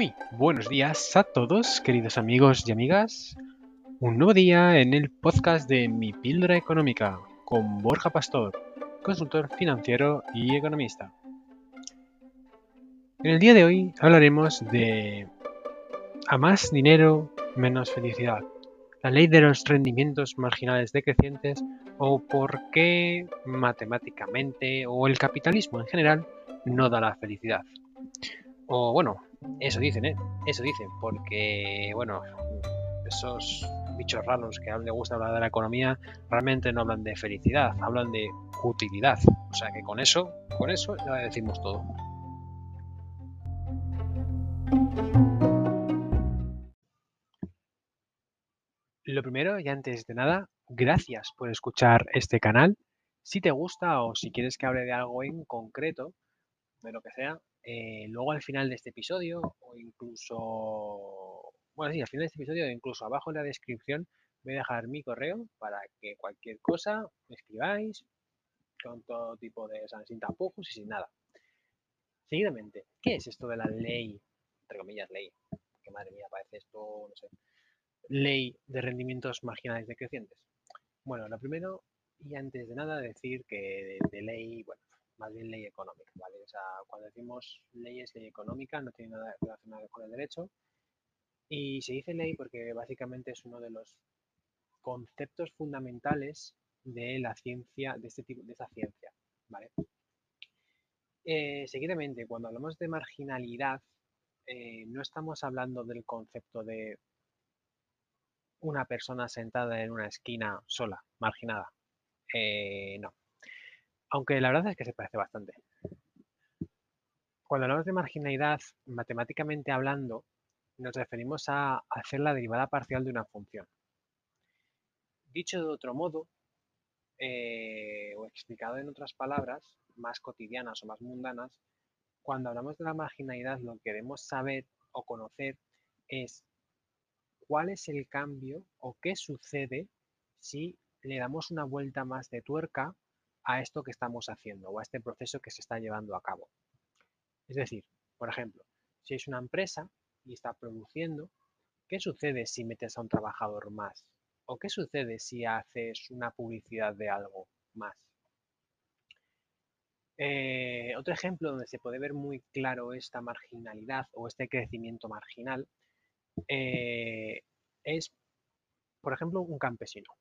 Muy buenos días a todos, queridos amigos y amigas. Un nuevo día en el podcast de Mi Píldora Económica con Borja Pastor, consultor financiero y economista. En el día de hoy hablaremos de a más dinero, menos felicidad. La ley de los rendimientos marginales decrecientes o por qué matemáticamente o el capitalismo en general no da la felicidad. O bueno, eso dicen, ¿eh? Eso dicen, porque, bueno, esos bichos raros que les gusta hablar de la economía realmente no hablan de felicidad, hablan de utilidad. O sea que con eso, con eso ya decimos todo. Lo primero y antes de nada, gracias por escuchar este canal. Si te gusta o si quieres que hable de algo en concreto, de lo que sea, eh, luego al final de este episodio o incluso, bueno, sí, al final de este episodio incluso abajo en la descripción voy a dejar mi correo para que cualquier cosa me escribáis con todo tipo de, o sin tapujos y sin nada. Seguidamente, ¿qué es esto de la ley, entre comillas ley? Que madre mía, parece esto, no sé, ley de rendimientos marginales decrecientes. Bueno, lo primero y antes de nada decir que de ley, bueno, más bien ley económica, ¿vale? O sea, cuando decimos leyes, ley económica, no tiene nada relacionado con el derecho. Y se dice ley porque básicamente es uno de los conceptos fundamentales de la ciencia, de este tipo, de esa ciencia, ¿vale? Eh, seguidamente, cuando hablamos de marginalidad, eh, no estamos hablando del concepto de una persona sentada en una esquina sola, marginada. Eh, no. Aunque la verdad es que se parece bastante. Cuando hablamos de marginalidad, matemáticamente hablando, nos referimos a hacer la derivada parcial de una función. Dicho de otro modo, eh, o explicado en otras palabras, más cotidianas o más mundanas, cuando hablamos de la marginalidad lo que queremos saber o conocer es cuál es el cambio o qué sucede si le damos una vuelta más de tuerca a esto que estamos haciendo o a este proceso que se está llevando a cabo. Es decir, por ejemplo, si es una empresa y está produciendo, ¿qué sucede si metes a un trabajador más? ¿O qué sucede si haces una publicidad de algo más? Eh, otro ejemplo donde se puede ver muy claro esta marginalidad o este crecimiento marginal eh, es, por ejemplo, un campesino.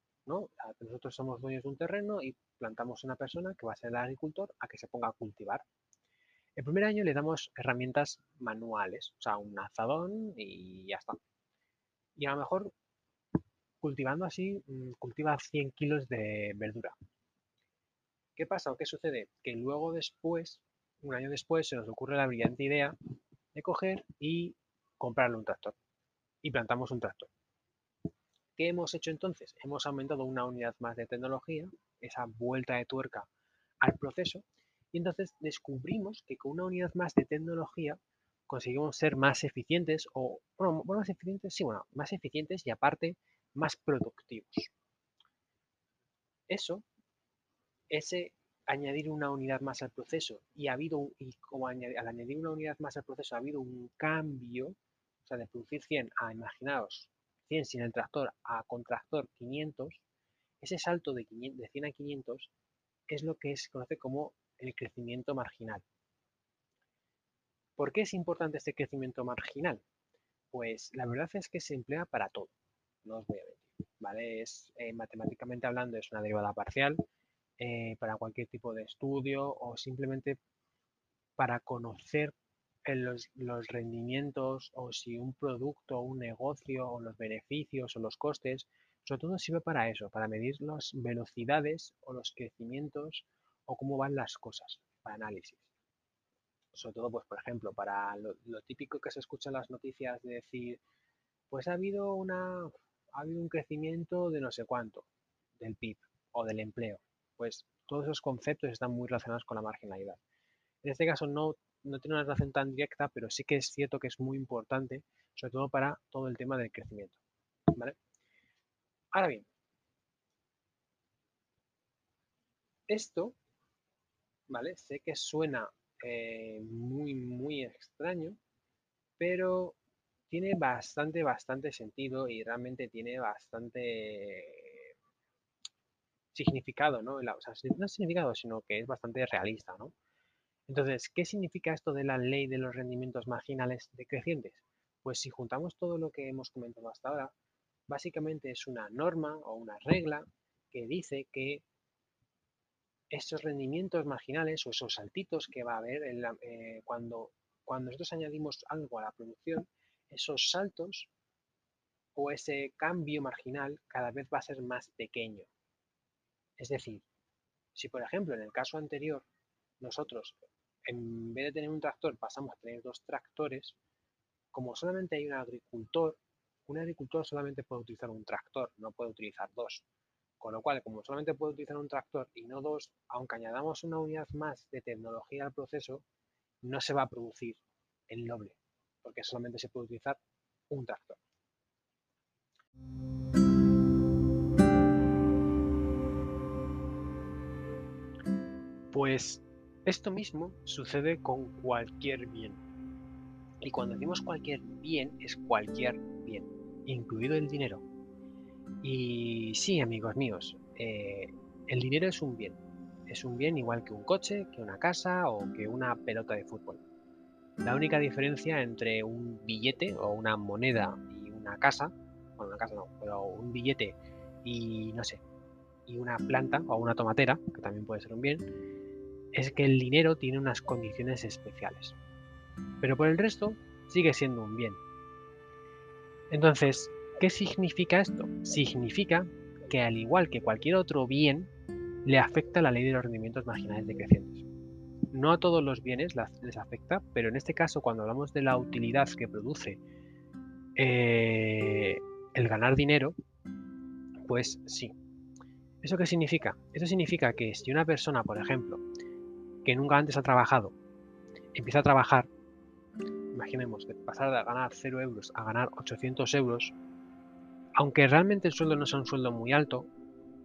Nosotros somos dueños de un terreno y plantamos una persona que va a ser el agricultor a que se ponga a cultivar. El primer año le damos herramientas manuales, o sea, un azadón y ya está. Y a lo mejor cultivando así, mm, cultiva 100 kilos de verdura. ¿Qué pasa o qué sucede? Que luego después, un año después, se nos ocurre la brillante idea de coger y comprarle un tractor. Y plantamos un tractor. ¿Qué hemos hecho entonces? Hemos aumentado una unidad más de tecnología, esa vuelta de tuerca al proceso, y entonces descubrimos que con una unidad más de tecnología conseguimos ser más eficientes o, más eficientes, sí, bueno, más eficientes y aparte más productivos. Eso, ese añadir una unidad más al proceso y ha habido, y como al añadir una unidad más al proceso ha habido un cambio, o sea, de producir 100 a, imaginaos, 100 sin el tractor a con tractor 500, ese salto de, 100 a 500 es lo que se conoce como el crecimiento marginal. ¿Por qué es importante este crecimiento marginal? Pues la verdad es que se emplea para todo, no os voy a decir, ¿vale? Es, eh, matemáticamente hablando es una derivada parcial eh, para cualquier tipo de estudio o simplemente para conocer los, los rendimientos o si un producto, un negocio o los beneficios o los costes, sobre todo sirve para eso, para medir las velocidades o los crecimientos o cómo van las cosas, para análisis. Sobre todo, pues, por ejemplo, para lo, típico que se escucha en las noticias de decir, pues ha habido una ha habido un crecimiento de no sé cuánto, del PIB o del empleo. Pues todos esos conceptos están muy relacionados con la marginalidad. En este caso no no tiene una relación tan directa, pero sí que es cierto que es muy importante, sobre todo para todo el tema del crecimiento. ¿vale? Ahora bien, esto, ¿vale? Sé que suena eh, muy, muy extraño, pero tiene bastante, bastante sentido y realmente tiene bastante significado, ¿no? O sea, no significado, sino que es bastante realista, ¿no? Entonces, ¿qué significa esto de la ley de los rendimientos marginales decrecientes? Pues si juntamos todo lo que hemos comentado hasta ahora, básicamente es una norma o una regla que dice que esos rendimientos marginales o esos saltitos que va a haber eh, cuando, cuando nosotros añadimos algo a la producción, esos saltos o ese cambio marginal cada vez va a ser más pequeño. Es decir, si por ejemplo en el caso anterior nosotros en vez de tener un tractor pasamos a tener dos tractores, como solamente hay un agricultor, un agricultor solamente puede utilizar un tractor, no puede utilizar dos. Con lo cual, como solamente puede utilizar un tractor y no dos, aunque añadamos una unidad más de tecnología al proceso, no se va a producir el doble, porque solamente se puede utilizar un tractor. Pues esto mismo sucede con cualquier bien. Y cuando decimos cualquier bien, es cualquier bien, incluido el dinero. Y sí, amigos míos, eh, el dinero es un bien. Es un bien igual que un coche, que una casa o que una pelota de fútbol. La única diferencia entre un billete o una moneda y una casa, bueno, una casa no, pero un billete y no sé, y una planta o una tomatera, que también puede ser un bien, es que el dinero tiene unas condiciones especiales. Pero por el resto sigue siendo un bien. Entonces, ¿qué significa esto? Significa que al igual que cualquier otro bien, le afecta la ley de los rendimientos marginales decrecientes. No a todos los bienes les afecta, pero en este caso cuando hablamos de la utilidad que produce eh, el ganar dinero, pues sí. ¿Eso qué significa? Eso significa que si una persona, por ejemplo, que nunca antes ha trabajado, empieza a trabajar, imaginemos, de pasar de ganar 0 euros a ganar 800 euros, aunque realmente el sueldo no sea un sueldo muy alto,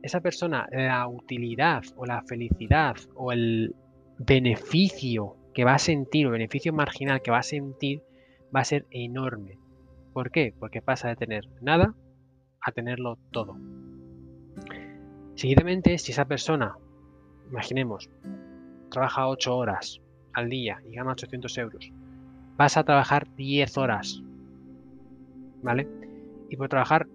esa persona, la utilidad o la felicidad o el beneficio que va a sentir, o beneficio marginal que va a sentir, va a ser enorme. ¿Por qué? Porque pasa de tener nada a tenerlo todo. Seguidamente, si esa persona, imaginemos, trabaja 8 horas al día y gana 800 euros, vas a trabajar 10 horas, ¿vale? Y por trabajar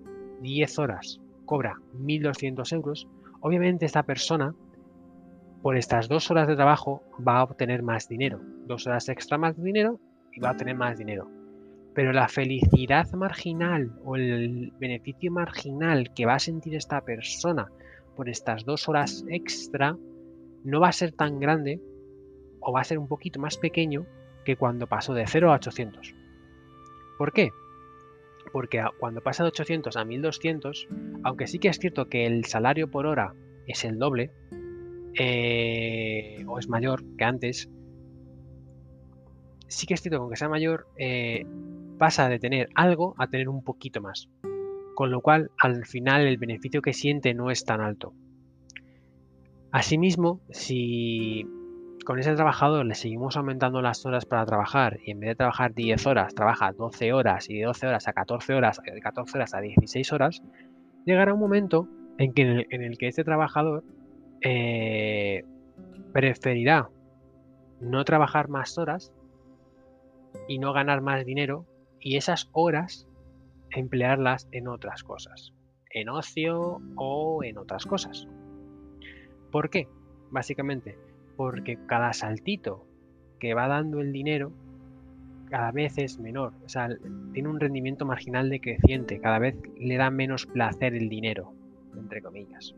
10 horas cobra 1.200 euros, obviamente esta persona por estas dos horas de trabajo va a obtener más dinero, dos horas extra más dinero y va a tener más dinero. Pero la felicidad marginal o el beneficio marginal que va a sentir esta persona por estas dos horas extra no va a ser tan grande o va a ser un poquito más pequeño que cuando pasó de 0 a 800. ¿Por qué? Porque cuando pasa de 800 a 1200, aunque sí que es cierto que el salario por hora es el doble, eh, o es mayor que antes, sí que es cierto que aunque sea mayor, eh, pasa de tener algo a tener un poquito más. Con lo cual, al final, el beneficio que siente no es tan alto. Asimismo, si con ese trabajador le seguimos aumentando las horas para trabajar y en vez de trabajar 10 horas, trabaja 12 horas y de 12 horas a 14 horas, de 14 horas a 16 horas, llegará un momento en, el, que este trabajador eh, preferirá no trabajar más horas y no ganar más dinero y esas horas emplearlas en otras cosas, en ocio o en otras cosas. ¿Por qué? Básicamente, porque cada saltito que va dando el dinero cada vez es menor, o sea, tiene un rendimiento marginal decreciente, cada vez le da menos placer el dinero, entre comillas.